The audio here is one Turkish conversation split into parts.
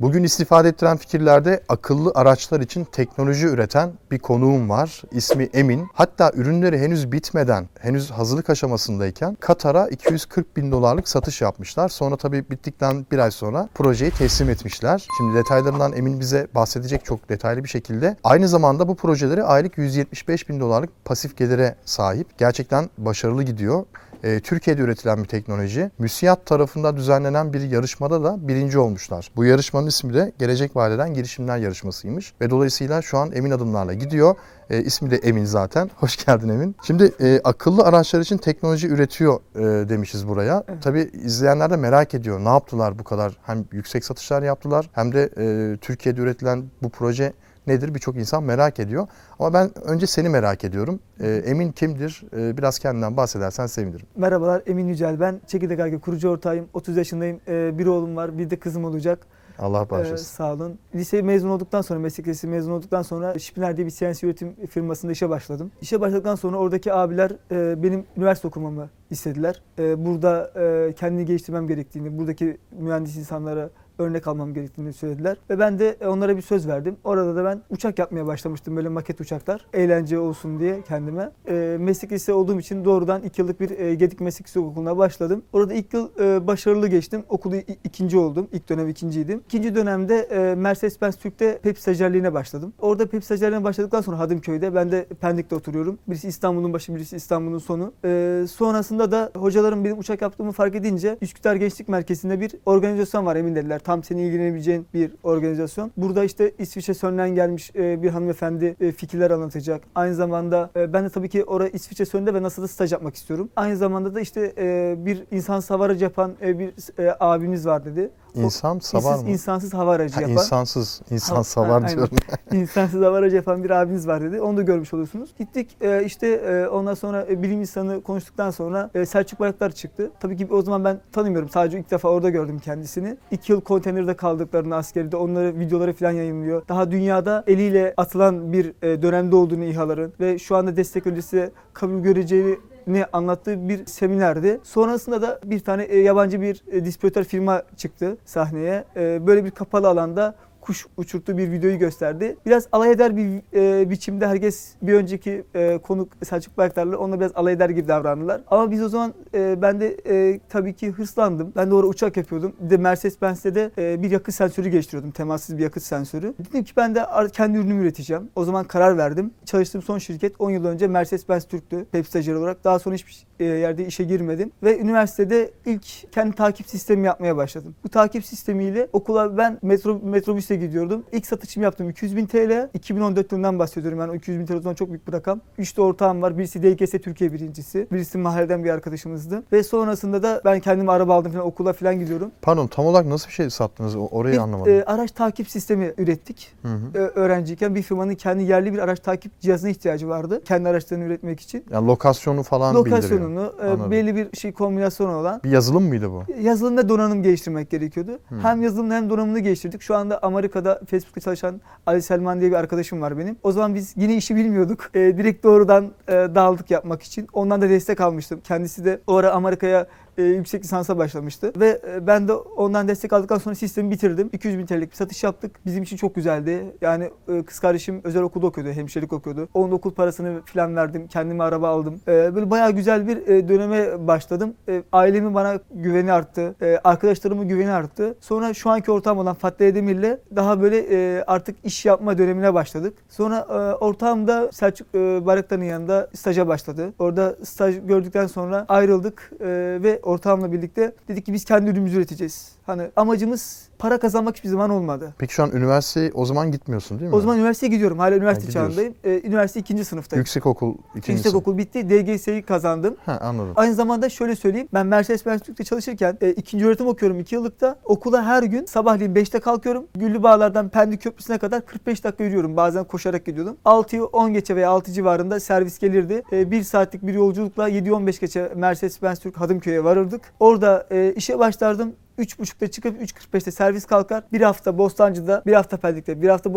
Bugün istifade ettiren fikirlerde akıllı araçlar için teknoloji üreten bir konuğum var. İsmi Emin. Hatta ürünleri henüz bitmeden, henüz hazırlık aşamasındayken Katar'a 240 bin dolarlık satış yapmışlar. Sonra tabii bittikten bir ay sonra projeyi teslim etmişler. Şimdi detaylarından Emin bize bahsedecek çok detaylı bir şekilde. Aynı zamanda bu projeleri aylık 175 bin dolarlık pasif gelire sahip. Gerçekten başarılı gidiyor e, Türkiye'de üretilen bir teknoloji. MÜSİAD tarafından düzenlenen bir yarışmada da birinci olmuşlar. Bu yarışmanın ismi de Gelecek Vadeden Girişimler Yarışması'ymış. Ve dolayısıyla şu an emin adımlarla gidiyor. E, ismi de Emin zaten. Hoş geldin Emin. Şimdi e, akıllı araçlar için teknoloji üretiyor e, demişiz buraya. Evet. Tabii izleyenler de merak ediyor. Ne yaptılar bu kadar? Hem yüksek satışlar yaptılar hem de e, Türkiye'de üretilen bu proje nedir birçok insan merak ediyor. Ama ben önce seni merak ediyorum. E, Emin kimdir? E, biraz kendinden bahsedersen sevinirim. Merhabalar Emin Yücel ben. Çekirdek Arge kurucu ortağıyım. 30 yaşındayım. E, bir oğlum var bir de kızım olacak. Allah bağışlasın. Ee, sağ olun. Lise mezun olduktan sonra, meslek lisesi mezun olduktan sonra Şipiner diye bir CNC üretim firmasında işe başladım. İşe başladıktan sonra oradaki abiler e, benim üniversite okumamı istediler. E, burada e, kendini geliştirmem gerektiğini, buradaki mühendis insanlara örnek almam gerektiğini söylediler. Ve ben de onlara bir söz verdim. Orada da ben uçak yapmaya başlamıştım. Böyle maket uçaklar. Eğlence olsun diye kendime. E, meslek lisesi olduğum için doğrudan 2 yıllık bir e, Gedik Meslek Lisesi Okulu'na başladım. Orada ilk yıl e, başarılı geçtim. Okulu ikinci oldum. İlk dönem ikinciydim. İkinci dönemde e, Mercedes-Benz Türk'te PEP stajyerliğine başladım. Orada PEP stajyerliğine başladıktan sonra Hadımköy'de ben de Pendik'te oturuyorum. Birisi İstanbul'un başı, birisi İstanbul'un sonu. E, sonrasında da hocalarım benim uçak yaptığımı fark edince Üsküdar Gençlik Merkezi'nde bir organizasyon var emin dediler tam senin ilgilenebileceğin bir organizasyon. Burada işte İsviçre Sön'den gelmiş e, bir hanımefendi e, fikirler anlatacak. Aynı zamanda e, ben de tabii ki orada İsviçre Sön'de ve NASA'da staj yapmak istiyorum. Aynı zamanda da işte bir insan savarı yapan bir abimiz var dedi. İnsan savar mı? İnsansız hava aracı ha, yapan. İnsansız, insan ha, savar ha, diyorum. İnsansız hava aracı yapan bir abimiz var dedi. Onu da görmüş oluyorsunuz. Gittik e, işte e, ondan sonra e, bilim insanı konuştuktan sonra e, Selçuk Bayraktar çıktı. Tabii ki o zaman ben tanımıyorum. Sadece ilk defa orada gördüm kendisini. İki yıl konteynerde kaldıklarını askeride onları videoları falan yayınlıyor. Daha dünyada eliyle atılan bir e, dönemde olduğunu İHA'ların ve şu anda destek öncesi kabul göreceği ne anlattığı bir seminerdi. Sonrasında da bir tane e, yabancı bir e, distribütör firma çıktı sahneye. Böyle bir kapalı alanda kuş uçurttuğu bir videoyu gösterdi. Biraz alay eder bir e, biçimde herkes bir önceki e, konuk Selçuk Bayraktar'la onunla biraz alay eder gibi davrandılar. Ama biz o zaman e, ben de e, tabii ki hırslandım. Ben de orada uçak yapıyordum. Bir de Mercedes-Benz'de de e, bir yakıt sensörü geliştiriyordum. Temassız bir yakıt sensörü. Dedim ki ben de kendi ürünümü üreteceğim. O zaman karar verdim. Çalıştığım son şirket 10 yıl önce Mercedes-Benz Türk'tü. Pep stajyer olarak. Daha sonra hiçbir e, yerde işe girmedim. Ve üniversitede ilk kendi takip sistemi yapmaya başladım. Bu takip sistemiyle okula ben metro, metrobüse gidiyordum. İlk satışımı yaptım 200 bin TL. 2014 yılından bahsediyorum yani o 200 bin TL o zaman çok büyük bir rakam. Üç de ortağım var. Birisi DGS Türkiye birincisi. Birisi mahalleden bir arkadaşımızdı. Ve sonrasında da ben kendime araba aldım falan okula falan gidiyorum. Pardon tam olarak nasıl bir şey sattınız orayı bir, anlamadım. E, araç takip sistemi ürettik. Hı hı. E, öğrenciyken bir firmanın kendi yerli bir araç takip cihazına ihtiyacı vardı. Kendi araçlarını üretmek için. Yani lokasyonu falan Lokasyonunu, e, belli bir şey kombinasyonu olan. Bir yazılım mıydı bu? Yazılım ve donanım geliştirmek gerekiyordu. Hı. Hem yazılım hem donanımını geliştirdik. Şu anda Amerika'da Facebook'ta çalışan Ali Selman diye bir arkadaşım var benim. O zaman biz yine işi bilmiyorduk. E, direkt doğrudan e, dağıldık yapmak için. Ondan da destek almıştım. Kendisi de o ara Amerika'ya e, yüksek lisansa başlamıştı. Ve e, ben de ondan destek aldıktan sonra sistemi bitirdim. 200 bin TL'lik bir satış yaptık. Bizim için çok güzeldi. Yani e, kız kardeşim özel okulda okuyordu, hemşirelik okuyordu. Onun okul parasını falan verdim. Kendime araba aldım. E, böyle bayağı güzel bir e, döneme başladım. E, ailemin bana güveni arttı. E, arkadaşlarımın güveni arttı. Sonra şu anki ortağım olan Fatih Demir'le daha böyle e, artık iş yapma dönemine başladık. Sonra e, ortağım da Selçuk e, Bayraktar'ın yanında staja başladı. Orada staj gördükten sonra ayrıldık e, ve ortağımla birlikte dedik ki biz kendi ürünümüzü üreteceğiz. Hani amacımız para kazanmak hiçbir zaman olmadı. Peki şu an üniversiteye o zaman gitmiyorsun değil mi? O zaman üniversiteye gidiyorum. Hala üniversite ha, çağındayım. Ee, üniversite ikinci sınıftayım. Yüksek okul ikinci Yüksek okul bitti. DGS'yi kazandım. Ha, anladım. Aynı zamanda şöyle söyleyeyim. Ben Mercedes-Benz Türk'te çalışırken e, ikinci öğretim okuyorum iki yıllıkta. Okula her gün sabahleyin 5'te kalkıyorum. Güllü Bağlar'dan Pendik Köprüsü'ne kadar 45 dakika yürüyorum. Bazen koşarak gidiyordum. 6'yı 10 geçe veya 6 civarında servis gelirdi. E, bir saatlik bir yolculukla 7-15 geçe Mercedes-Benz Türk Hadımköy'e varırdık. Orada e, işe başlardım. 3.30'da çıkıp 3.45'te servis kalkar. Bir hafta Bostancı'da, bir hafta Pendik'te, bir hafta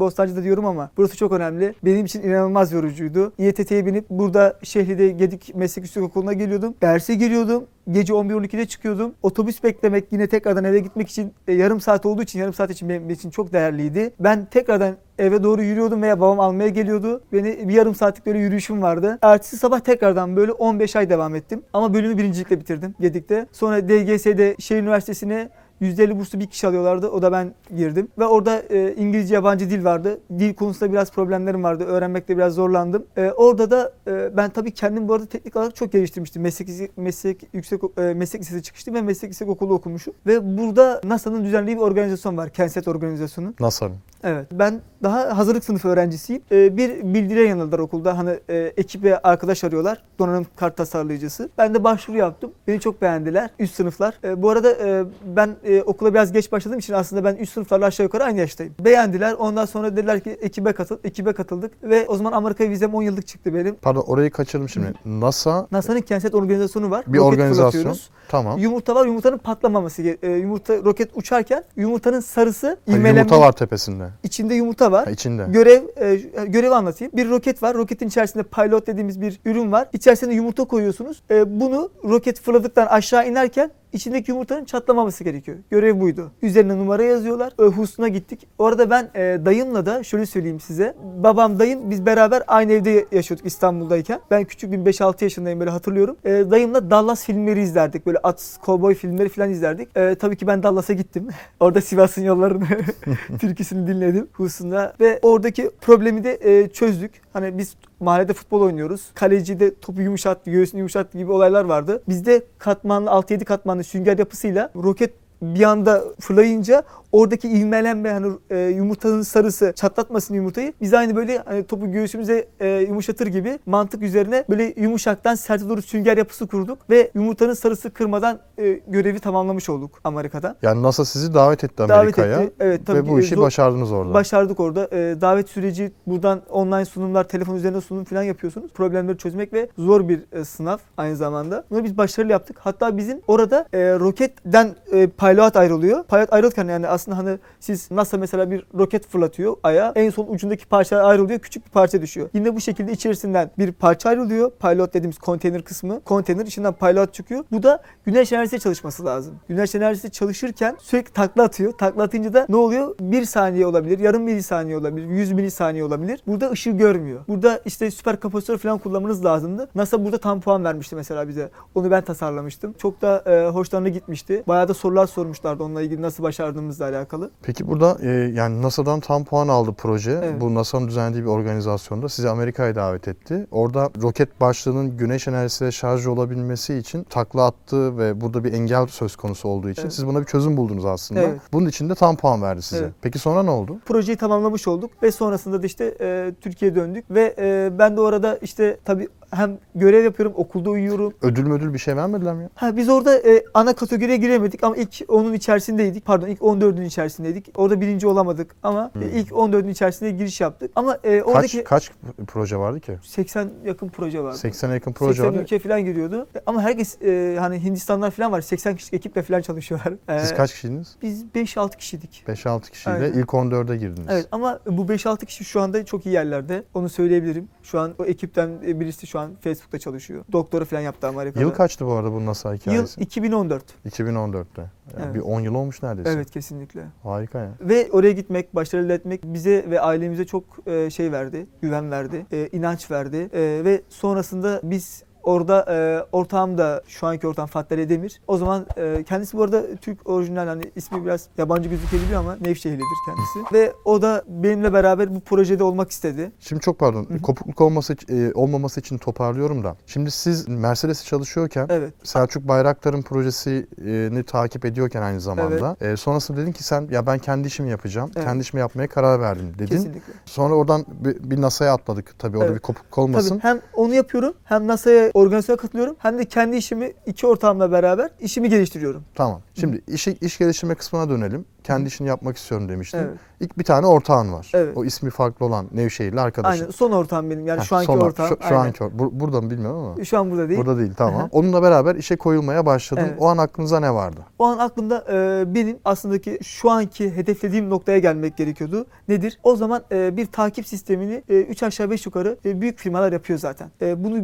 Bostancı'da diyorum ama burası çok önemli. Benim için inanılmaz yorucuydu. İETT'ye binip burada Şehri'de Gedik Meslek Yüksek Okulu'na geliyordum. Derse giriyordum gece 11-12'de çıkıyordum. Otobüs beklemek yine tekrardan eve gitmek için e, yarım saat olduğu için yarım saat için benim için çok değerliydi. Ben tekrardan eve doğru yürüyordum veya babam almaya geliyordu. Beni bir yarım saatlik böyle yürüyüşüm vardı. Ertesi sabah tekrardan böyle 15 ay devam ettim. Ama bölümü birincilikle bitirdim Gedik'te. Sonra DGS'de şehir üniversitesine %50 burslu bir kişi alıyorlardı. O da ben girdim. Ve orada e, İngilizce yabancı dil vardı. Dil konusunda biraz problemlerim vardı. Öğrenmekte biraz zorlandım. E, orada da e, ben tabii kendim bu arada teknik olarak çok geliştirmiştim. Meslek meslek yüksek e, meslek lisesi çıkıştım ve meslek yüksek okulu okumuşum. Ve burada NASA'nın düzenlediği bir organizasyon var. Kenset organizasyonu. NASA'nın. Evet. Ben daha hazırlık sınıfı öğrencisiyim. Ee, bir bildiriye yanıldılar okulda. Hani e, ekip ve arkadaş arıyorlar. Donanım kart tasarlayıcısı. Ben de başvuru yaptım. Beni çok beğendiler. Üst sınıflar. E, bu arada e, ben e, okula biraz geç başladığım için aslında ben üst sınıflarla aşağı yukarı aynı yaştayım. Beğendiler. Ondan sonra dediler ki ekibe katıl, ekibe katıldık ve o zaman Amerika vizem 10 yıllık çıktı benim. Pardon orayı kaçırdım şimdi. NASA NASA'nın Kenset organizasyonu var. bir Roket organizasyon. fırlatıyoruz. Tamam. Yumurta var. Yumurtanın patlamaması. ge- e, yumurta roket uçarken yumurtanın sarısı Ha, yumurta var tepesinde. İçinde yumurta var. Ha, içinde. Görev e, görevi anlatayım. Bir roket var. Roketin içerisinde pilot dediğimiz bir ürün var. İçerisine yumurta koyuyorsunuz. E, bunu roket fırladıktan aşağı inerken içindeki yumurtanın çatlamaması gerekiyor. Görev buydu. Üzerine numara yazıyorlar. Husn'a gittik. Orada ben e, dayımla da şöyle söyleyeyim size. Babam dayım biz beraber aynı evde yaşıyorduk İstanbul'dayken. Ben küçük bir 5-6 yaşındayım böyle hatırlıyorum. E, dayımla Dallas filmleri izlerdik. Böyle at, kovboy filmleri falan izlerdik. E, tabii ki ben Dallas'a gittim. Orada Sivas'ın yollarını türküsünü dinledim Husn'da. Ve oradaki problemi de e, çözdük. Hani biz mahallede futbol oynuyoruz. Kaleci de topu yumuşattı, göğsünü yumuşattı gibi olaylar vardı. Bizde katmanlı 6-7 katmanlı sünger yapısıyla roket bir anda fırlayınca oradaki ivmelenme hani e, yumurtanın sarısı çatlatmasın yumurtayı. Biz aynı böyle hani topu göğsümüze e, yumuşatır gibi mantık üzerine böyle yumuşaktan serte doğru sünger yapısı kurduk ve yumurtanın sarısı kırmadan e, görevi tamamlamış olduk Amerika'da. Yani NASA sizi davet etti Davet Amerika'ya. etti. Evet tabii Ve bu ki, işi zor- başardınız orada. Başardık orada. Ee, davet süreci buradan online sunumlar, telefon üzerinde sunum falan yapıyorsunuz. Problemleri çözmek ve zor bir e, sınav aynı zamanda. Bunu biz başarılı yaptık. Hatta bizim orada e, roketten e, pilot ayrılıyor. Pilot ayrılırken yani aslında hani siz NASA mesela bir roket fırlatıyor aya. En son ucundaki parça ayrılıyor. Küçük bir parça düşüyor. Yine bu şekilde içerisinden bir parça ayrılıyor. Pilot dediğimiz konteyner kısmı. Konteyner içinden pilot çıkıyor. Bu da güneş enerjisiyle çalışması lazım. Güneş enerjisi çalışırken sürekli takla atıyor. Takla atınca da ne oluyor? Bir saniye olabilir, yarım milisaniye olabilir, 100 milisaniye olabilir. Burada ışığı görmüyor. Burada işte süper kapasitör falan kullanmanız lazımdı. NASA burada tam puan vermişti mesela bize. Onu ben tasarlamıştım. Çok da e, hoşlarına gitmişti. Bayağı da sorular sormuşlardı onunla ilgili nasıl başardığımızla alakalı. Peki burada e, yani NASA'dan tam puan aldı proje. Evet. Bu NASA'nın düzenlediği bir organizasyonda sizi Amerika'ya davet etti. Orada roket başlığının güneş enerjisiyle şarj olabilmesi için takla attı ve burada bir engel söz konusu olduğu için Evet. siz buna bir çözüm buldunuz aslında. Evet. Bunun için de tam puan verdi size. Evet. Peki sonra ne oldu? projeyi tamamlamış olduk ve sonrasında da işte e, Türkiye'ye döndük ve e, ben de orada işte tabii hem görev yapıyorum, okulda uyuyorum. Ödül müdül bir şey vermediler mi ya? Ha biz orada e, ana kategoriye giremedik ama ilk onun içerisindeydik. Pardon ilk 14'ün içerisindeydik. Orada birinci olamadık ama e, ilk 14'ün içerisinde giriş yaptık. Ama e, oradaki Kaç kaç proje vardı ki? 80 yakın proje vardı. 80'e yakın proje 80 vardı. ülke falan giriyordu. E, Ama herkes e, hani Hindistanlar falan var. 80 kişilik ekiple falan çalışıyorlar. E, Siz kaç kişiydiniz? Biz 5-6 kişiydik. 5-6 kişiyle Aynen. ilk 14'e girdiniz. Evet ama bu 5-6 kişi şu anda çok iyi yerlerde. Onu söyleyebilirim. Şu an o ekipten e, birisi şu an Facebook'ta çalışıyor. Doktora falan yaptı Amerika'da. Yıl kaçtı bu arada bu NASA Yıl hikayesi? 2014. 2014'te. Yani Evet. Bir 10 yıl olmuş neredeyse. Evet kesinlikle. Harika ya. Ve oraya gitmek, başarılı etmek bize ve ailemize çok e, şey verdi, güven verdi, e, inanç verdi. E, ve sonrasında biz orada e, ortağım da şu anki ortağım Fatih Demir. O zaman e, kendisi bu arada Türk orijinal hani ismi biraz yabancı gözükebiliyor ama Nevşehirlidir kendisi. ve o da benimle beraber bu projede olmak istedi. Şimdi çok pardon. Kopukluk olması e, olmaması için toparlıyorum da. Şimdi siz Mercedes'i çalışıyorken Evet. Selçuk Bayraktar'ın projesini takip ediyorken aynı zamanda. E, sonrasında dedin ki sen ya ben kendi işimi yapacağım. Evet. Kendi işimi yapmaya karar verdim dedin. Kesinlikle. Sonra oradan bir, bir NASA'ya atladık tabii orada Evet. bir kopukluk olmasın. Tabii hem onu yapıyorum hem NASA'ya organizasyona katılıyorum hem de kendi işimi iki ortağımla beraber işimi geliştiriyorum. Tamam. Şimdi işi, iş geliştirme kısmına dönelim. Kendi işini yapmak istiyorum demiştin. Evet. İlk bir tane ortağın var. Evet. O ismi farklı olan Nevşehirli arkadaşın. Aynen. Son ortağım benim. Yani Heh, şu anki sonra- ortağım. Şu, şu anki bur- burada mı bilmiyorum ama. Şu an burada değil. Burada değil tamam. Onunla beraber işe koyulmaya başladın. Evet. O an aklınıza ne vardı? O an aklımda e, benim aslında ki şu anki hedeflediğim noktaya gelmek gerekiyordu. Nedir? O zaman e, bir takip sistemini 3 aşağı 5 yukarı e, büyük firmalar yapıyor zaten. E, bunu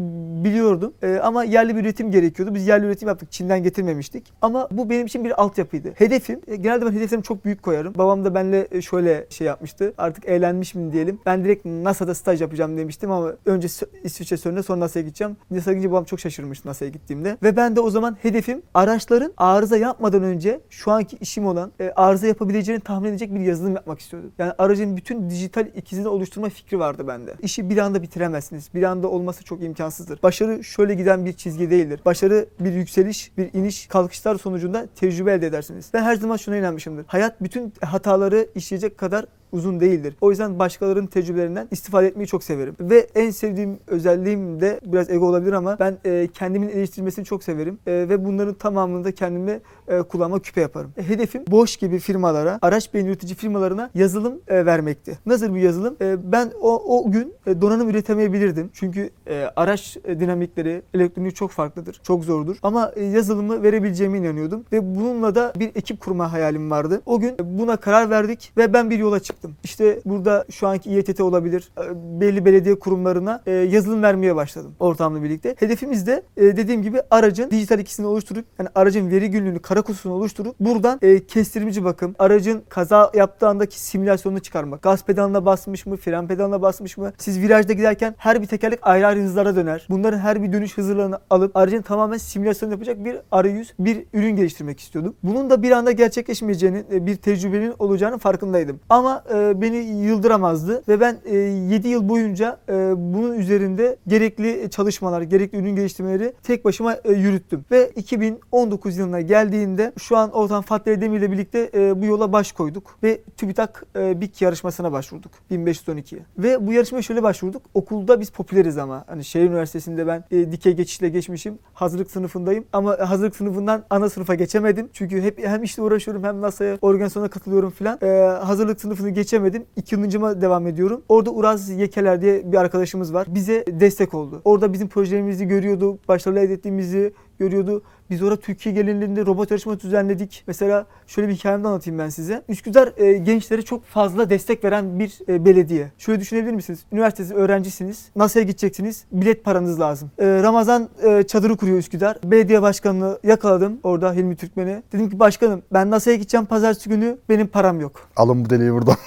biliyordum E, ama yerli bir üretim gerekiyordu. Biz yerli üretim yaptık. Çin'den getirmemiştik. Ama bu benim için bir altyapıydı. Hedefim, e, genelde ben hedeflerimi çok büyük koyarım. Babam da benimle e, şöyle şey yapmıştı. Artık eğlenmiş mi diyelim. Ben direkt NASA'da staj yapacağım demiştim ama önce İsviçre sonra sonra NASA'ya gideceğim. NASA'ya gidince babam çok şaşırmıştı NASA'ya gittiğimde. Ve ben de o zaman hedefim araçların arıza yapmadan önce şu anki işim olan e, arıza yapabileceğini tahmin edecek bir yazılım yapmak istiyordum. Yani aracın bütün dijital ikizini oluşturma fikri vardı bende. İşi bir anda bitiremezsiniz. Bir anda olması çok imkansızdır. Başarı şöyle giden bir çizgi değildir. Başarı bir yükseliş, bir iniş, kalkışlar sonucunda tecrübe elde edersiniz. Ben her zaman şuna inanmışımdır. Hayat bütün hataları işleyecek kadar uzun değildir. O yüzden başkalarının tecrübelerinden istifade etmeyi çok severim. Ve en sevdiğim özelliğim de biraz ego olabilir ama ben e, kendimin eleştirilmesini çok severim. E, ve bunların tamamını da kendime e, kulağıma küpe yaparım. E, hedefim Boş gibi firmalara, araç beyin üretici firmalarına yazılım e, vermekti. Nasıl bir yazılım? E, ben o, o gün e, donanım üretemeyebilirdim. Çünkü e, araç e, dinamikleri, elektroniği çok farklıdır, çok zordur. Ama e, yazılımı verebileceğime inanıyordum. Ve bununla da bir ekip kurma hayalim vardı. O gün buna karar verdik ve ben bir yola çıktım. İşte burada şu anki İETT olabilir, e, belli belediye kurumlarına e, yazılım vermeye başladım ortamla birlikte. Hedefimiz de e, dediğim gibi aracın dijital ikisini oluşturup, yani aracın veri günlüğünü, kara kutusunu oluşturup buradan e, kestirimici bakım, aracın kaza yaptığı andaki simülasyonunu çıkarmak. Gaz pedalına basmış mı, fren pedalına basmış mı? Siz virajda giderken her bir tekerlek ayrı ayrı hızlara döner. Bunların her bir dönüş hızlarını alıp aracın tamamen simülasyon yapacak bir arayüz, bir ürün geliştirmek istiyordum. Bunun da bir anda gerçekleşmeyeceğinin, e, bir tecrübenin olacağının farkındaydım. Ama e, beni yıldıramazdı ve ben e, 7 yıl boyunca e, bunun üzerinde gerekli çalışmalar, gerekli ürün geliştirmeleri tek başıma e, yürüttüm. Ve 2019 yılına geldiğinde şu an Orhan Fatih Erdemir ile birlikte bu yola baş koyduk ve TÜBİTAK e, BİK yarışmasına başvurduk 1512'ye. Ve bu yarışmaya şöyle başvurduk. Okulda biz popüleriz ama. Hani şehir üniversitesinde ben e, dikey geçişle geçmişim. Hazırlık sınıfındayım ama hazırlık sınıfından ana sınıfa geçemedim. Çünkü hep hem işte uğraşıyorum hem NASA'ya organizasyona katılıyorum filan. Hazırlık sınıfını geçemedim. İki yılıncıma devam ediyorum. Orada Uraz Yekeler diye bir arkadaşımız var. Bize destek oldu. Orada bizim projelerimizi görüyordu. Başarılı elde ettiğimizi görüyordu. Biz orada Türkiye genelinde robot yarışması düzenledik. Mesela şöyle bir hikayemi anlatayım ben size. Üsküdar e, gençlere çok fazla destek veren bir e, belediye. Şöyle düşünebilir misiniz? Üniversitesi öğrencisiniz. NASA'ya gideceksiniz. Bilet paranız lazım. E, Ramazan e, çadırı kuruyor Üsküdar. Belediye başkanını yakaladım orada Hilmi Türkmen'i. Dedim ki başkanım ben NASA'ya gideceğim pazartesi günü benim param yok. Alın bu deliği buradan.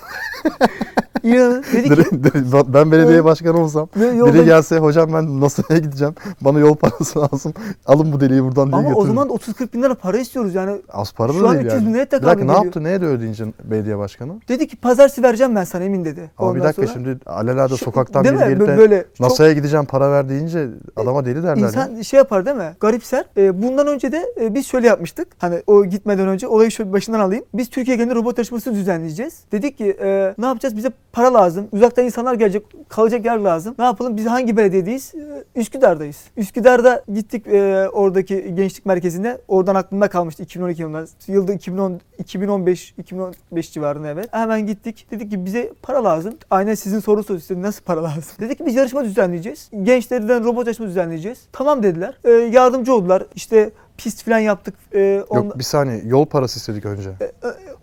İnanın dedi ki ben belediye başkanı olsam biri gelse hocam ben NASA'ya gideceğim. Bana yol parası lazım. Alın bu deliği buradan diye ama o götürün. zaman da 30-40 bin lira para istiyoruz yani. Az para şu da an değil 300 bin yani. liraya Bir tekabül dakika ne ediyor. yaptı? Neye de ödeyince belediye başkanı? Dedi ki pazartesi vereceğim ben sana emin dedi. Ama bir Ondan dakika sonra- şimdi alelade Şu- sokaktan değil biri mi? gelip de Bö- böyle çok NASA'ya gideceğim para ver deyince adama deli derler. ya. insan şey yapar değil mi? Garipser. Ee, bundan önce de e, biz şöyle yapmıştık. Hani o gitmeden önce olayı şöyle başından alayım. Biz Türkiye genelinde robot yarışması düzenleyeceğiz. Dedik ki e, ne yapacağız? Bize para lazım. Uzaktan insanlar gelecek. Kalacak yer lazım. Ne yapalım? Biz hangi belediyedeyiz? Ee, Üsküdar'dayız. Üsküdar'da gittik e, oradaki gençlik merkezine. Oradan aklımda kalmıştı 2012 yılında. Yılda 2010 2015 2015 civarında evet. Hemen gittik. Dedik ki bize para lazım. Aynen sizin sorunuz işte nasıl para lazım? Dedik ki biz yarışma düzenleyeceğiz. Gençlerden robot yarışma düzenleyeceğiz. Tamam dediler. Ee, yardımcı oldular. İşte pist falan yaptık. Ee, Yok bir saniye yol parası istedik önce.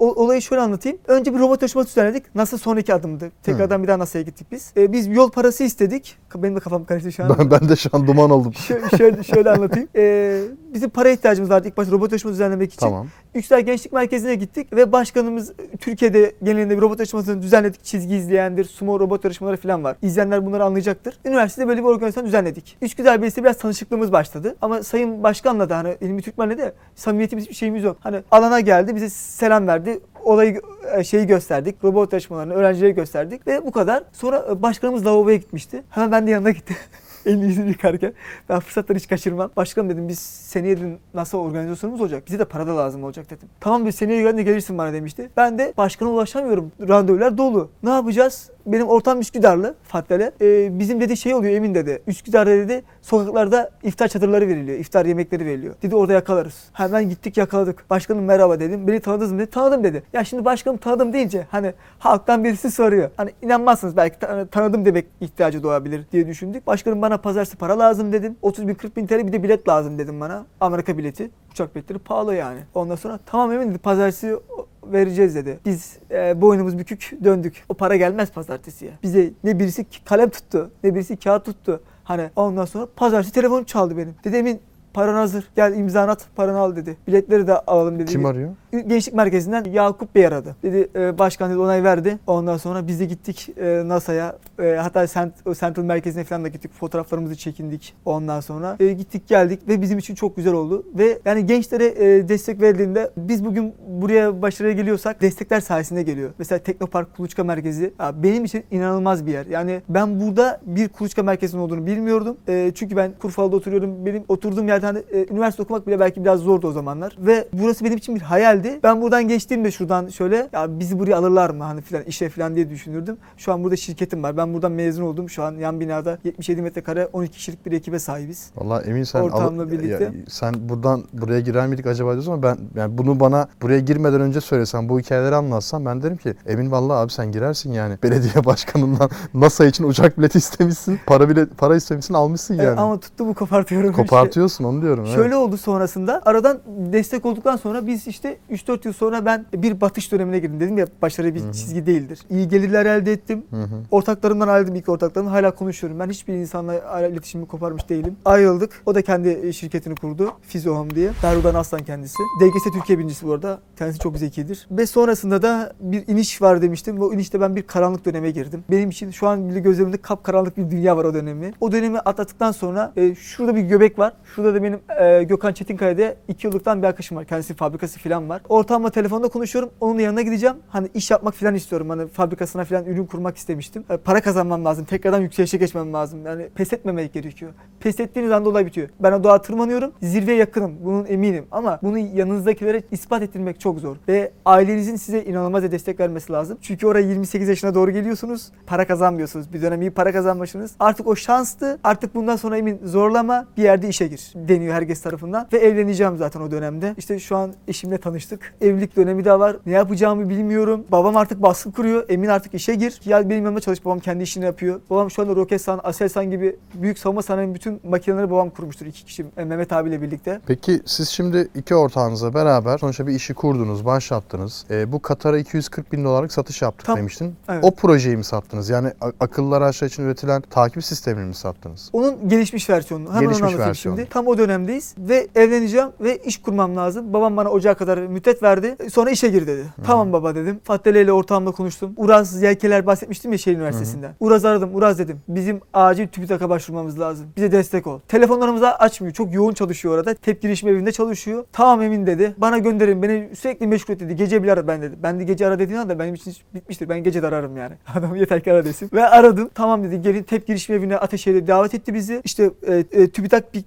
O, olayı şöyle anlatayım. Önce bir robot yarışması düzenledik. NASA sonraki adımdı. Tekrardan bir daha NASA'ya gittik biz. Ee, biz yol parası istedik. Benim de kafam karıştı şu an. Ben, ben de şu an duman oldum. Şö- şöyle, şöyle anlatayım. Ee, bizim para ihtiyacımız vardı ilk başta robot yarışması düzenlemek için. Tamam. Yüksel Gençlik Merkezi'ne gittik ve başkanımız Türkiye'de genelinde bir robot yarışmasını düzenledik. Çizgi izleyendir, sumo robot yarışmaları falan var. İzleyenler bunları anlayacaktır. Üniversitede böyle bir organizasyon düzenledik. Üsküdar Belediyesi biraz tanışıklığımız başladı. Ama Sayın Başkan'la da hani İlmi Türkmen'le de samimiyetimiz bir şeyimiz yok. Hani alana geldi, bize selam verdi. Olayı e, şeyi gösterdik. Robot yarışmalarını öğrencilere gösterdik ve bu kadar. Sonra e, başkanımız lavaboya gitmişti. Hemen ben de yanına gittim. Elini yüzünü yıkarken ben fırsatları hiç kaçırmam. Başkanım dedim biz seneye dedim NASA organizasyonumuz olacak. Bize de para da lazım olacak dedim. Tamam bir seneye gelirsin bana demişti. Ben de başkana ulaşamıyorum. Randevular dolu. Ne yapacağız? Benim ortam Üsküdarlı Fattel'e. Ee, bizim dedi şey oluyor Emin dedi. Üsküdar'da dedi sokaklarda iftar çadırları veriliyor. iftar yemekleri veriliyor. Dedi orada yakalarız. Hemen gittik yakaladık. Başkanım merhaba dedim. Beni tanıdınız mı dedi. Tanıdım dedi. Ya şimdi başkanım tanıdım deyince hani halktan birisi soruyor. Hani inanmazsınız belki ta- tanıdım demek ihtiyacı doğabilir diye düşündük. Başkanım bana pazartesi para lazım dedim. 30 bin 40 bin TL bir de bilet lazım dedim bana. Amerika bileti. Uçak biletleri pahalı yani. Ondan sonra tamam Emin dedi pazartesi vereceğiz dedi. Biz e, boynumuz bükük döndük. O para gelmez pazartesiye. Bize ne birisi kalem tuttu ne birisi kağıt tuttu. Hani ondan sonra pazartesi telefonum çaldı benim. Dedi Emin paran hazır. Gel imzanı at paranı al dedi. Biletleri de alalım dedi. Kim arıyor? Gençlik Merkezi'nden Yakup Bey aradı. Dedi e, başkan dedi onay verdi. Ondan sonra biz de gittik e, NASA'ya. E, hatta Cent- Central Merkezi'ne falan da gittik. Fotoğraflarımızı çekindik ondan sonra. E, gittik geldik ve bizim için çok güzel oldu. Ve yani gençlere e, destek verildiğinde biz bugün buraya başarıya geliyorsak destekler sayesinde geliyor. Mesela Teknopark Kuluçka Merkezi ya benim için inanılmaz bir yer. Yani ben burada bir kuluçka merkezinin olduğunu bilmiyordum. E, çünkü ben Kurfal'da oturuyorum. Benim oturduğum yerde hani e, üniversite okumak bile belki biraz zordu o zamanlar. Ve burası benim için bir hayaldi. Ben buradan geçtiğimde şuradan şöyle ya bizi buraya alırlar mı hani filan işe filan diye düşünürdüm. Şu an burada şirketim var. Ben buradan mezun oldum. Şu an yan binada 77 metrekare 12 kişilik bir ekibe sahibiz. Vallahi emin sen Ortamla alı- birlikte. ya- sen buradan buraya girer miydik acaba diyorsun ama ben yani bunu bana buraya girmeden önce söylesen bu hikayeleri anlatsan ben derim ki emin vallahi abi sen girersin yani. Belediye başkanından NASA için uçak bileti istemişsin. Para bile para istemişsin almışsın E, yani. ama tuttu bu kopartıyorum. Kopartıyorsun onu diyorum. evet. Şöyle oldu sonrasında. Aradan destek olduktan sonra biz işte 3-4 yıl sonra ben bir batış dönemine girdim. Dedim ya başarı bir Hı hı. çizgi değildir. İyi gelirler elde ettim. Hı hı. Ortaklarımdan ayrıldım ilk ortaklarımdan. Hala konuşuyorum. Ben hiçbir insanla iletişimimi koparmış değilim. Ayrıldık. O da kendi e, şirketini kurdu. Fizohom diye. Berhudan Aslan kendisi. DGS Türkiye birincisi bu arada. Kendisi çok zekidir. Ve sonrasında da bir iniş var demiştim. O inişte ben bir karanlık döneme girdim. Benim için şu an bile gözlerimde kapkaranlık bir dünya var o dönemi. O dönemi atlattıktan sonra e, şurada bir göbek var. Şurada da benim e, Gökhan Çetinkaya'da iki yıllıktan bir arkadaşım var. Kendisi fabrikası falan var. Ortamla telefonda konuşuyorum. Onun yanına gideceğim. Hani iş yapmak falan istiyorum. Hani fabrikasına falan ürün kurmak istemiştim. E, para kazanmam lazım. Tekrardan yükselişe geçmem lazım. Yani pes etmemek gerekiyor. Pes ettiğiniz anda olay bitiyor. Ben o dağa tırmanıyorum. Zirveye yakınım. Bunun eminim. Ama bunu yanınızdakilere ispat ettirmek çok zor. Ve ailenizin size inanılmaz bir destek vermesi lazım. Çünkü oraya 28 yaşına doğru geliyorsunuz. Para kazanmıyorsunuz. Bir dönem iyi para kazanmışsınız. Artık o şanstı. Artık bundan sonra emin zorlama bir yerde işe gir deniyor herkes tarafından. Ve evleneceğim zaten o dönemde. İşte şu an eşimle tanıştık. Evlilik dönemi de var. Ne yapacağımı bilmiyorum. Babam artık baskı kuruyor. Emin artık işe gir. Ya benim yanımda çalış. Babam kendi işini yapıyor. Babam şu anda Roketsan, Aselsan gibi büyük savunma sanayinin bütün makineleri babam kurmuştur. iki kişi e, Mehmet abiyle birlikte. Peki siz şimdi iki ortağınızla beraber sonuçta bir işi kurdunuz, başlattınız. Ee, bu Katar'a 240 bin dolarlık satış yaptık Tam- demiştin. Evet. O projeyi mi sattınız? Yani akıllı araçlar için üretilen takip sistemini mi sattınız? Onun gelişmiş versiyonu. Hemen Gelişmiş onu versiyonu. şimdi. Tam o dönemdeyiz ve evleneceğim ve iş kurmam lazım. Babam bana ocağa kadar müddet verdi. Sonra işe gir dedi. Tamam baba dedim. Fatih ile ortağımla konuştum. Uraz Yelkeler bahsetmiştim ya şehir üniversitesinden. Uraz aradım. Uraz dedim. Bizim acil TÜBİTAK'a başvurmamız lazım. Bize destek ol. Telefonlarımızı açmıyor. Çok yoğun çalışıyor orada. Tep girişim evinde çalışıyor. Tamam Emin dedi. Bana gönderin. Beni sürekli meşgul et dedi. Gece bile ara ben dedi. Ben de gece ara dediğin anda benim için bitmiştir. Ben gece de ararım yani. Adam yeter ki ara desin. Ve aradım. Tamam dedi. Gelin tep girişim evine Ateşehir'e davet etti bizi. İşte e, e, TÜBİTAK bi-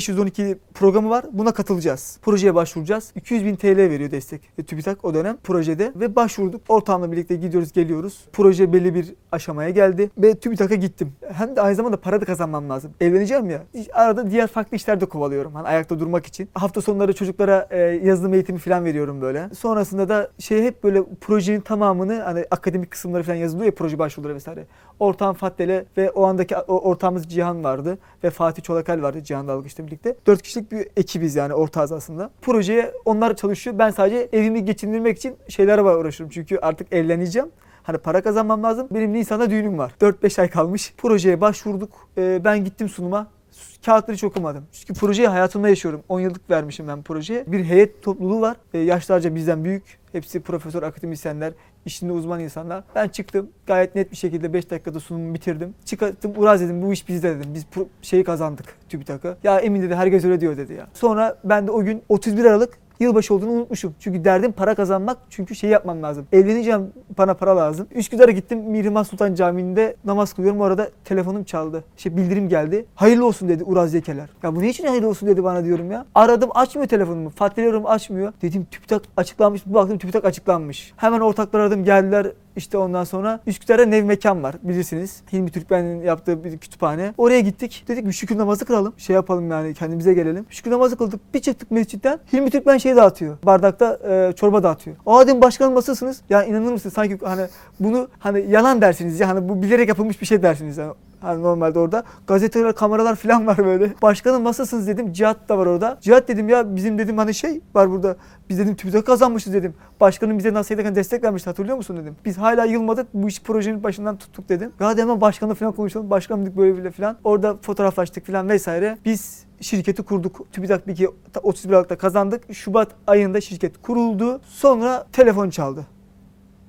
bi- 1512 programı var. Buna katılacağız. Projeye başvuracağız. 200 bin TL veriyor destek. E, TÜBİTAK o dönem projede. Ve başvurduk. Ortağımla birlikte gidiyoruz geliyoruz. Proje belli bir aşamaya geldi. Ve TÜBİTAK'a gittim. Hem de aynı zamanda para da kazanmam lazım. Evleneceğim ya. Arada diğer farklı işler de kovalıyorum. Hani ayakta durmak için. Hafta sonları çocuklara e, yazılım eğitimi falan veriyorum böyle. Sonrasında da şey hep böyle projenin tamamını hani akademik kısımları falan yazılıyor ya proje başvuruları vesaire. Ortağım Fattel'e ve o andaki ortağımız Cihan vardı ve Fatih Çolakal vardı Cihan Dalgıç'la birlikte. Dört kişilik bir ekibiz yani ortağız aslında. Projeye onlar çalışıyor. Ben sadece evimi geçindirmek için şeylere uğraşıyorum. Çünkü artık evleneceğim. Hani para kazanmam lazım. Benim Nisan'da düğünüm var. 4-5 ay kalmış. Projeye başvurduk. Ee, ben gittim sunuma. Kağıtları hiç okumadım. Çünkü projeyi hayatımda yaşıyorum. 10 yıllık vermişim ben projeye. Bir heyet topluluğu var. Ee, yaşlarca bizden büyük. Hepsi profesör, akademisyenler, işinde uzman insanlar. Ben çıktım gayet net bir şekilde 5 dakikada sunumu bitirdim. Çıkarttım Uraz dedim bu iş bizde dedim. Biz şeyi kazandık TÜBİTAK'ı. Ya emin dedi herkes öyle diyor dedi ya. Sonra ben de o gün 31 Aralık Yılbaşı olduğunu unutmuşum. Çünkü derdim para kazanmak. Çünkü şey yapmam lazım. Evleneceğim bana para lazım. Üsküdar'a gittim. Mihrimah Sultan Camii'nde namaz kılıyorum. O arada telefonum çaldı. Şey bildirim geldi. Hayırlı olsun dedi Uraz Zekeler. Ya bu ne için hayırlı olsun dedi bana diyorum ya. Aradım açmıyor telefonumu. Fatih açmıyor. Dedim TÜBİTAK açıklanmış. Bir baktım TÜBİTAK açıklanmış. Hemen ortaklar aradım geldiler. İşte ondan sonra Üsküdar'da Nev Mekan var bilirsiniz. Hilmi Türkmen'in yaptığı bir kütüphane. Oraya gittik. Dedik bir şükür namazı kılalım. Şey yapalım yani kendimize gelelim. Şükür namazı kıldık. Bir çıktık mescitten. Hilmi Türkmen şey dağıtıyor. Bardakta e, çorba dağıtıyor. Aa dedim başkanım nasılsınız? Ya inanır mısınız? Sanki hani bunu hani yalan dersiniz ya. Hani bu bilerek yapılmış bir şey dersiniz. Yani Hani normalde orada gazeteler, kameralar falan var böyle. Başkanım nasılsınız dedim. Cihat da var orada. Cihat dedim ya bizim dedim hani şey var burada. Biz dedim TÜBİTAK kazanmışız dedim. Başkanım bize nasıl destek vermişti hatırlıyor musun dedim. Biz hala yılmadık bu iş projenin başından tuttuk dedim. Ya hemen başkanla falan konuşalım. Başkanım dedik böyle bile falan. Orada fotoğraflaştık falan vesaire. Biz şirketi kurduk. TÜBİTAK 2 31 Aralık'ta kazandık. Şubat ayında şirket kuruldu. Sonra telefon çaldı.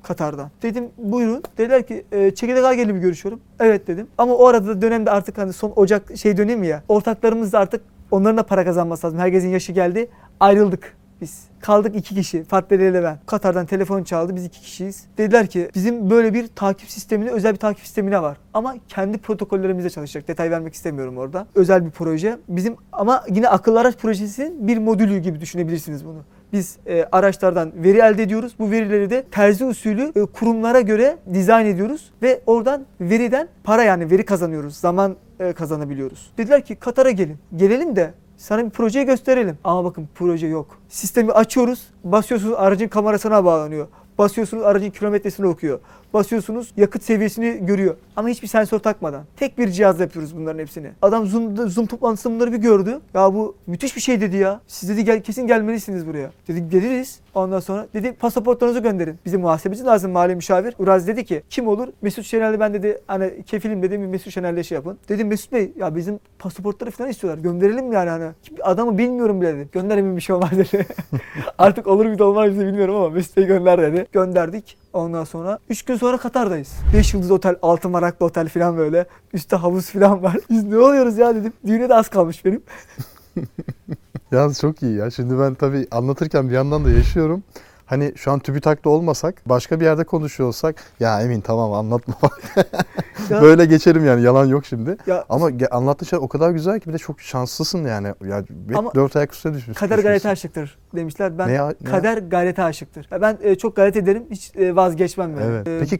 Katar'dan. Dedim buyurun. Dediler ki e, çekirdek gelip görüşüyorum. Evet dedim. Ama o arada dönemde artık hani son Ocak şey dönemi ya. Ortaklarımız da artık onların da para kazanması lazım. Herkesin yaşı geldi. Ayrıldık biz. Kaldık iki kişi. Fatih ile ben. Katar'dan telefon çaldı. Biz iki kişiyiz. Dediler ki bizim böyle bir takip sistemine, özel bir takip sistemine var. Ama kendi protokollerimizle çalışacak. Detay vermek istemiyorum orada. Özel bir proje. Bizim ama yine akıllı araç projesinin bir modülü gibi düşünebilirsiniz bunu biz e, araçlardan veri elde ediyoruz. Bu verileri de terzi usulü e, kurumlara göre dizayn ediyoruz ve oradan veriden para yani veri kazanıyoruz. Zaman e, kazanabiliyoruz. Dediler ki Katar'a gelin. Gelelim de sana bir projeyi gösterelim. Ama bakın proje yok. Sistemi açıyoruz. Basıyorsunuz aracın kamerasına bağlanıyor. Basıyorsunuz aracın kilometresini okuyor. Basıyorsunuz yakıt seviyesini görüyor. Ama hiçbir sensör takmadan. Tek bir cihazla yapıyoruz bunların hepsini. Adam Zoom, Zoom toplantısında bunları bir gördü. Ya bu müthiş bir şey dedi ya. Siz dedi gel, kesin gelmelisiniz buraya. Dedik geliriz. Ondan sonra dedi pasaportlarınızı gönderin. Bize muhasebeci lazım mali müşavir. Uraz dedi ki kim olur? Mesut Şener'le ben dedi hani kefilim dedim Mesut Şener'le şey yapın. Dedim Mesut Bey ya bizim pasaportları falan istiyorlar. Gönderelim yani hani. Adamı bilmiyorum bile dedi. Gönderelim bir şey olmaz dedi. Artık olur mu olmaz mı bilmiyorum ama Mesut Bey gönder dedi. Gönderdik. Ondan sonra 3 gün sonra Katar'dayız. 5 yıldız otel, altı maraklı otel falan böyle. Üstte havuz falan var. Biz ne oluyoruz ya dedim. Düğüne de az kalmış benim. Yalnız çok iyi ya. Şimdi ben tabii anlatırken bir yandan da yaşıyorum. Hani şu an TÜBİTAK'ta olmasak başka bir yerde konuşuyor olsak ya Emin tamam anlatma. Ya- Böyle geçerim yani yalan yok şimdi. Ya Ama anlattığın şey o kadar güzel ki bir de çok şanslısın yani. Ya Ama dört ayak üstüne düşmüş. kader gayrete aşıktır demişler. Ben Ne- ne- kader gayrete aşıktır. Ben e, çok gayret ederim. Hiç e, vazgeçmem yani. Evet. E, Peki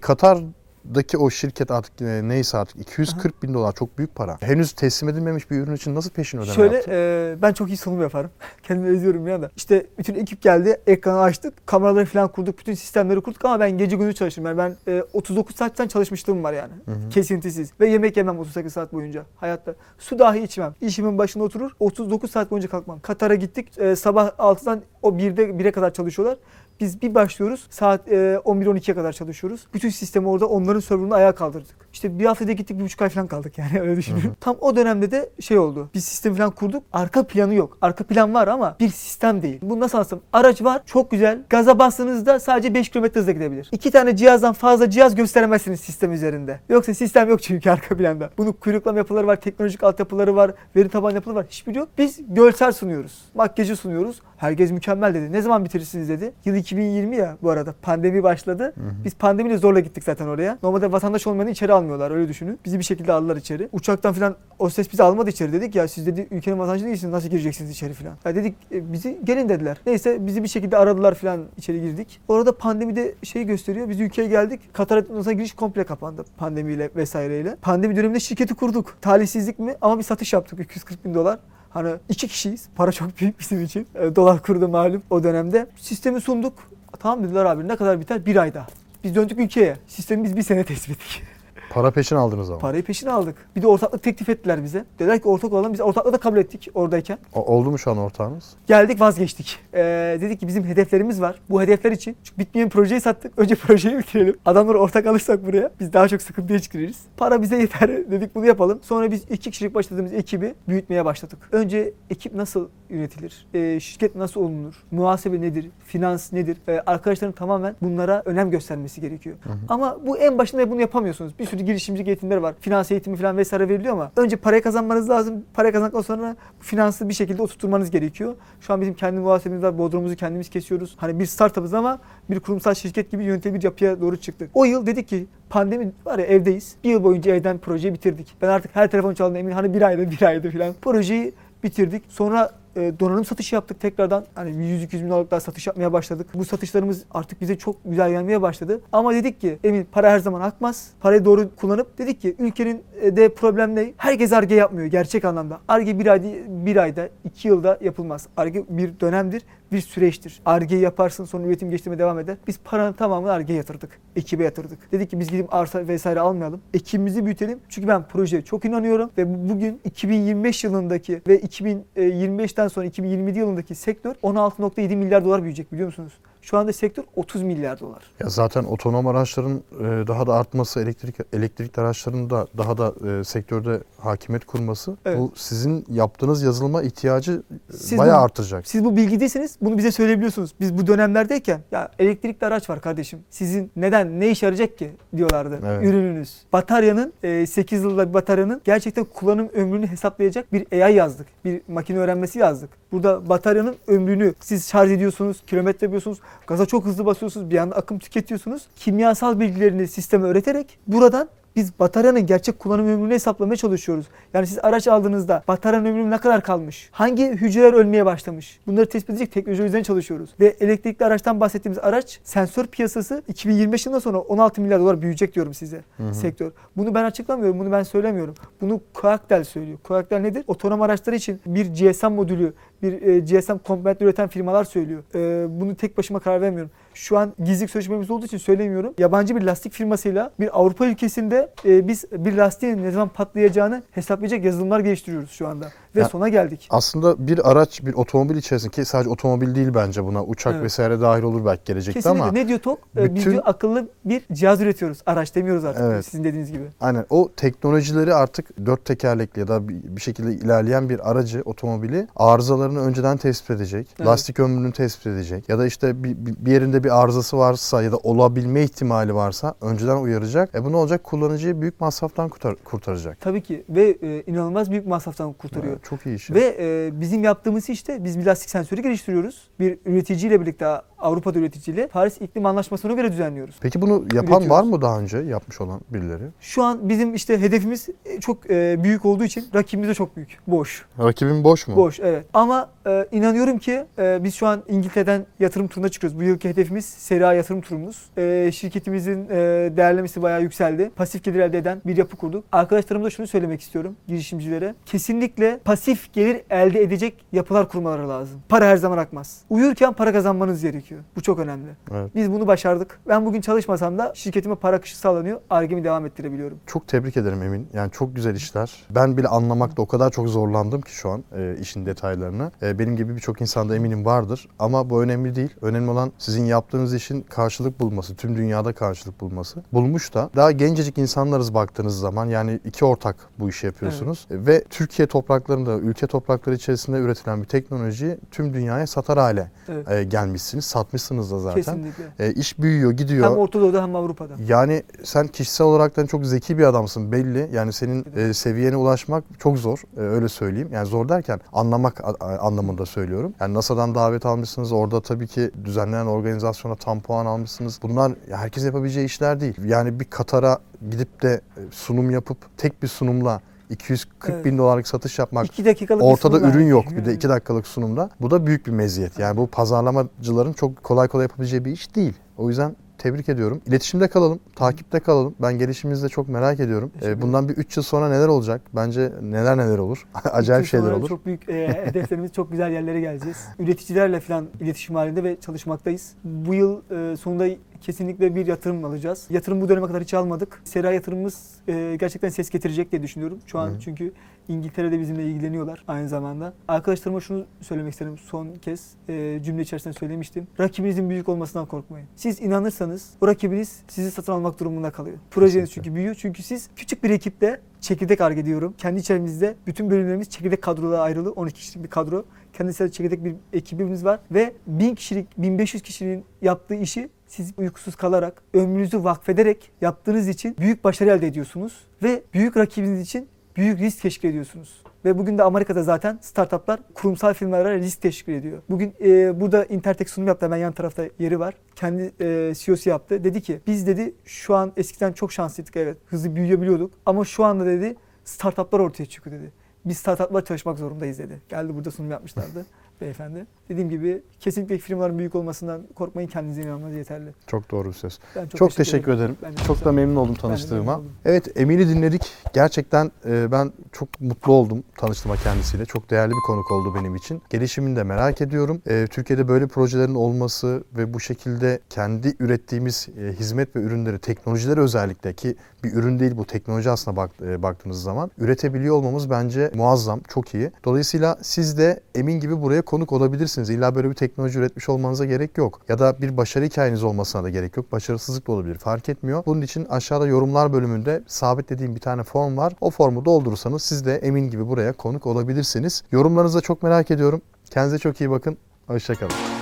Katar'daki o şirket artık e, neyse artık 240 bin dolar çok büyük para. Henüz teslim edilmemiş bir ürün için nasıl peşin ödeme Şöyle yaptın? e, ben çok iyi sunum yaparım. Kendimi özlüyorum ya da. İşte bütün ekip geldi, ekranı açtık, kameraları falan kurduk, bütün sistemleri kurduk ama ben gece gündüz çalıştım. Yani ben e, 39 saatten çalışmışlığım var yani. Hı hı. Kesintisiz. Ve yemek yemem 38 saat boyunca hayatta. Su dahi içmem. İşimin başında oturur, 39 saat boyunca kalkmam. Katar'a gittik, e, sabah 6'dan o 1'de 1'e kadar çalışıyorlar. Biz bir başlıyoruz saat e, 11-12'ye kadar çalışıyoruz. Bütün sistemi orada onların serverını ayağa kaldırdık. İşte bir haftada gittik bir buçuk ay falan kaldık yani öyle düşünün. Hı hı. Tam o dönemde de şey oldu. Biz sistem falan kurduk. Arka planı yok. Arka plan var ama bir sistem değil. Bu nasıl anlatsam? Araç var çok güzel. Gaza bastığınızda sadece 5 km hızla gidebilir. İki tane cihazdan fazla cihaz gösteremezsiniz sistem üzerinde. Yoksa sistem yok çünkü arka planda. Bunun kuyruklama yapıları var, teknolojik altyapıları var, veri tabanı yapıları var. Hiçbiri yok. Biz görsel sunuyoruz. Makyajı sunuyoruz. Herkes mükemmel dedi. Ne zaman bitirirsiniz dedi. Yıl 2020 ya bu arada. Pandemi başladı. Biz pandemiyle zorla gittik zaten oraya. Normalde vatandaş olmayanı içeri almıyorlar öyle düşünün. Bizi bir şekilde aldılar içeri. Uçaktan falan o ses bizi almadı içeri dedik ya siz dedi ülkenin vatandaşı değilsiniz nasıl gireceksiniz içeri falan. Ya dedik e, bizi gelin dediler. Neyse bizi bir şekilde aradılar falan içeri girdik. Orada pandemide şey gösteriyor. Biz ülkeye geldik. Katar'a mesela giriş komple kapandı pandemiyle vesaireyle. Pandemi döneminde şirketi kurduk. Talihsizlik mi? Ama bir satış yaptık 240 bin dolar. Hani iki kişiyiz. Para çok büyük bizim için. E, dolar kurdu malum o dönemde. Sistemi sunduk. Tamam dediler abi ne kadar biter? Bir ayda. Biz döndük ülkeye. Sistemi biz bir sene tespit ettik. Para peşin aldınız ama. Parayı peşine aldık. Bir de ortaklık teklif ettiler bize. Dediler ki ortak olalım. Biz ortaklığı da kabul ettik oradayken. O- oldu mu şu an ortağınız? Geldik vazgeçtik. Ee, dedik ki bizim hedeflerimiz var. Bu hedefler için. Çünkü bitmeyen projeyi sattık. Önce projeyi bitirelim. Adamları ortak alırsak buraya biz daha çok sıkıntıya çıkarırız. Para bize yeter dedik bunu yapalım. Sonra biz iki kişilik başladığımız ekibi büyütmeye başladık. Önce ekip nasıl yönetilir? Ee, şirket nasıl olunur? Muhasebe nedir? Finans nedir? Ee, arkadaşların tamamen bunlara önem göstermesi gerekiyor. Ama bu en başında bunu yapamıyorsunuz. Bir sürü girişimcilik eğitimleri var. Finans eğitimi falan vesaire veriliyor ama önce parayı kazanmanız lazım. Parayı kazandıktan sonra finansı bir şekilde oturtmanız gerekiyor. Şu an bizim kendi muhasebemiz var. Bodrumumuzu kendimiz kesiyoruz. Hani bir startup'ız ama bir kurumsal şirket gibi yönetilir bir yapıya doğru çıktık. O yıl dedik ki pandemi var ya evdeyiz. Bir yıl boyunca evden projeyi bitirdik. Ben artık her telefon çaldığında emin hani bir ayda bir ayda falan. Projeyi bitirdik. Sonra e, donanım satışı yaptık tekrardan. Hani 100-200 bin dolarlık daha satış yapmaya başladık. Bu satışlarımız artık bize çok güzel gelmeye başladı. Ama dedik ki emin para her zaman akmaz. Parayı doğru kullanıp dedik ki ülkenin e, de problem ne? Herkes arge yapmıyor gerçek anlamda. Arge bir ayda, bir ayda, iki yılda yapılmaz. Arge bir dönemdir, bir süreçtir. Arge yaparsın sonra üretim geliştirmeye devam eder. Biz paranın tamamını Arge'ye yatırdık. Ekibe yatırdık. Dedik ki biz gidip arsa vesaire almayalım. Ekibimizi büyütelim. Çünkü ben projeye çok inanıyorum ve bu- bugün 2025 yılındaki ve 2025'ten sonra 2027 yılındaki sektör 16.7 milyar dolar büyüyecek biliyor musunuz? Şu anda sektör 30 milyar dolar. Ya zaten otonom araçların e, daha da artması, elektrik elektrikli araçların da daha da e, sektörde hakimiyet kurması Evet. bu sizin yaptığınız yazılıma ihtiyacı e, Siz bayağı bu- artacak. Siz bu bilgideyseniz bunu bize söyleyebiliyorsunuz. Biz bu dönemlerdeyken ya elektrikli araç var kardeşim. Sizin neden ne işe yarayacak ki diyorlardı Evet. ürününüz. Bataryanın e, 8 yılda bir bataryanın gerçekten kullanım ömrünü hesaplayacak bir AI yazdık. Bir makine öğrenmesi yazdık. Burada bataryanın ömrünü siz şarj ediyorsunuz, kilometre yapıyorsunuz, gaza çok hızlı basıyorsunuz, bir anda akım tüketiyorsunuz. Kimyasal bilgilerini sisteme öğreterek buradan biz bataryanın gerçek kullanım ömrünü hesaplamaya çalışıyoruz. Yani siz araç aldığınızda bataryanın ömrü ne kadar kalmış? Hangi hücreler ölmeye başlamış? Bunları tespit edecek teknoloji üzerine çalışıyoruz. Ve elektrikli araçtan bahsettiğimiz araç sensör piyasası 2025 yılından sonra 16 milyar dolar büyüyecek diyorum size sektör. Bunu ben açıklamıyorum, bunu ben söylemiyorum. Bunu Coactel söylüyor. Coactel nedir? Otonom araçlar için bir GSM modülü, bir e, GSM komponentleri üreten firmalar söylüyor. E, bunu tek başıma karar vermiyorum. Şu an gizlilik sözleşmemiz olduğu için söylemiyorum. Yabancı bir lastik firmasıyla bir Avrupa ülkesinde e, biz bir lastiğin ne zaman patlayacağını hesaplayacak yazılımlar geliştiriyoruz şu anda. Ve Ya- sona geldik. Aslında bir araç, bir otomobil içerisinde ki sadece otomobil değil bence buna uçak Evet. vesaire dahil olur belki gelecekte Kesinlikle. ama Ne diyor TOK? E, Biz bütün- diyor akıllı bir cihaz üretiyoruz. Araç demiyoruz artık Evet. sizin dediğiniz gibi. Aynen o teknolojileri artık dört tekerlekli ya da bir şekilde ilerleyen bir aracı, otomobili arızalarını önceden tespit edecek. Evet. Lastik ömrünü tespit edecek. Ya da işte bir, bir bir yerinde bir arızası varsa ya da olabilme ihtimali varsa önceden uyaracak. E bu ne olacak? Kullanıcıyı büyük masraftan kurtar- kurtaracak. Tabii ki ve e, inanılmaz büyük masraftan kurtarıyor. Evet, çok iyi iş. Ve e, bizim yaptığımız işte biz bir lastik sensörü geliştiriyoruz. Bir üreticiyle birlikte Avrupa'da üreticiyle Paris İklim Anlaşması'na göre düzenliyoruz. Peki bunu yapan var mı daha önce yapmış olan birileri? Şu an bizim işte hedefimiz e, çok e, büyük olduğu için rakibimiz de çok büyük. Boş. Rakibin boş mu? Boş evet. Ama e, inanıyorum ki e, biz şu an İngiltere'den yatırım turuna çıkıyoruz. Bu yılki hedefimiz seri A yatırım turumuz. E, şirketimizin e, değerlemesi bayağı yükseldi. Pasif gelir elde eden bir yapı kurduk. Arkadaşlarıma da şunu söylemek istiyorum girişimcilere. Kesinlikle pasif gelir elde edecek yapılar kurmaları lazım. Para her zaman akmaz. Uyurken para kazanmanız gerekiyor. Bu çok önemli. Evet. Biz bunu başardık. Ben bugün çalışmasam da şirketime para akışı sağlanıyor. Argemi devam ettirebiliyorum. Çok tebrik ederim Emin. Yani çok güzel işler. Ben bile anlamakta o kadar çok zorlandım ki şu an e, işin detaylarını. E, benim gibi birçok insanda eminim vardır. Ama bu önemli değil. Önemli olan sizin yaptığınız işin karşılık bulması. Tüm dünyada karşılık bulması. Bulmuş da daha gencecik insanlarız baktığınız zaman. Yani iki ortak bu işi yapıyorsunuz. E, Ve Türkiye topraklarında, ülke toprakları içerisinde üretilen bir teknolojiyi tüm dünyaya satar hale Evet. e, gelmişsiniz. Satmışsınız da zaten. Kesinlikle. E, iş büyüyor, gidiyor. Hem Orta Doğu'da hem Avrupa'da. Yani sen kişisel olaraktan çok zeki bir adamsın belli. Yani senin e, seviyene ulaşmak çok zor. E, öyle söyleyeyim. Yani zor derken anlamak anlamında söylüyorum. Yani NASA'dan davet almışsınız. Orada tabii ki düzenlenen organizasyona tam puan almışsınız. Bunlar herkes yapabileceği işler değil. Yani bir Katar'a gidip de e, sunum yapıp tek bir sunumla 240 Evet. bin dolarlık satış yapmak İki dakikalık bir Ortada sunum ürün yani. yok bir de 2 dakikalık sunumda. Bu da büyük bir meziyet. Yani bu pazarlamacıların çok kolay kolay yapabileceği bir iş değil. O yüzden tebrik ediyorum. İletişimde kalalım, takipte kalalım. Ben gelişiminizi de çok merak ediyorum. Ee, bundan bir 3 yıl sonra neler olacak? Bence neler neler olur. Acayip şeyler olur. Çok büyük e, hedeflerimiz, çok güzel yerlere geleceğiz. Üreticilerle falan iletişim halinde ve çalışmaktayız. Bu yıl e, sonunda kesinlikle bir yatırım alacağız. Yatırım bu döneme kadar hiç almadık. Sera yatırımımız e, gerçekten ses getirecek diye düşünüyorum. Şu an Hı. çünkü İngiltere'de bizimle ilgileniyorlar aynı zamanda. Arkadaşlarıma şunu söylemek isterim son kez. E, cümle içerisinde söylemiştim. Rakibinizin büyük olmasından korkmayın. Siz inanırsanız o rakibiniz sizi satın almak durumunda kalıyor. Projeniz çünkü büyüyor. Çünkü siz küçük bir ekiple çekirdek arge diyorum. Kendi içerimizde bütün bölümlerimiz çekirdek kadrolara ayrılı. 12 kişilik bir kadro. Kendisi çekirdek bir ekibimiz var. Ve 1000 kişilik, 1500 kişinin yaptığı işi siz uykusuz kalarak, ömrünüzü vakfederek yaptığınız için büyük başarı elde ediyorsunuz. Ve büyük rakibiniz için büyük risk teşkil ediyorsunuz. Ve bugün de Amerika'da zaten startuplar kurumsal firmalara risk teşkil ediyor. Bugün e, burada Intertek sunum yaptı. Hemen yan tarafta yeri var. Kendi e, CEO'su yaptı. Dedi ki biz dedi şu an eskiden çok şanslıydık evet. Hızlı büyüyebiliyorduk. Ama şu anda dedi startuplar ortaya çıkıyor dedi. biz startuplar çalışmak zorundayız dedi. Geldi burada sunum yapmışlardı beyefendi. Dediğim gibi kesinlikle firmaların büyük olmasından korkmayın kendinize inanmanız yeterli. Çok doğru bir söz. Ben Çok, teşekkür ederim. Ben de çok çok da memnun oldum memnun tanıştığıma. oldum. Evet Emin'i dinledik. Gerçekten e, ben çok mutlu oldum tanıştığıma kendisiyle. Çok değerli bir konuk oldu benim için. Gelişimini de merak ediyorum. E, Türkiye'de böyle projelerin olması ve bu şekilde kendi ürettiğimiz e, hizmet ve ürünleri, teknolojileri özellikle ki bir ürün değil bu teknoloji aslında bak, e, baktığınız zaman üretebiliyor olmamız bence muazzam, çok iyi. Dolayısıyla siz de Emin gibi buraya konuk olabilirsiniz. İlla böyle bir teknoloji üretmiş olmanıza gerek yok. Ya da bir başarı hikayeniz olmasına da gerek yok. Başarısızlık da olabilir. Fark etmiyor. Bunun için aşağıda yorumlar bölümünde sabitlediğim bir tane form var. O formu doldurursanız siz de Emin gibi buraya konuk olabilirsiniz. Yorumlarınızı da çok merak ediyorum. Kendinize çok iyi bakın. Hoşçakalın.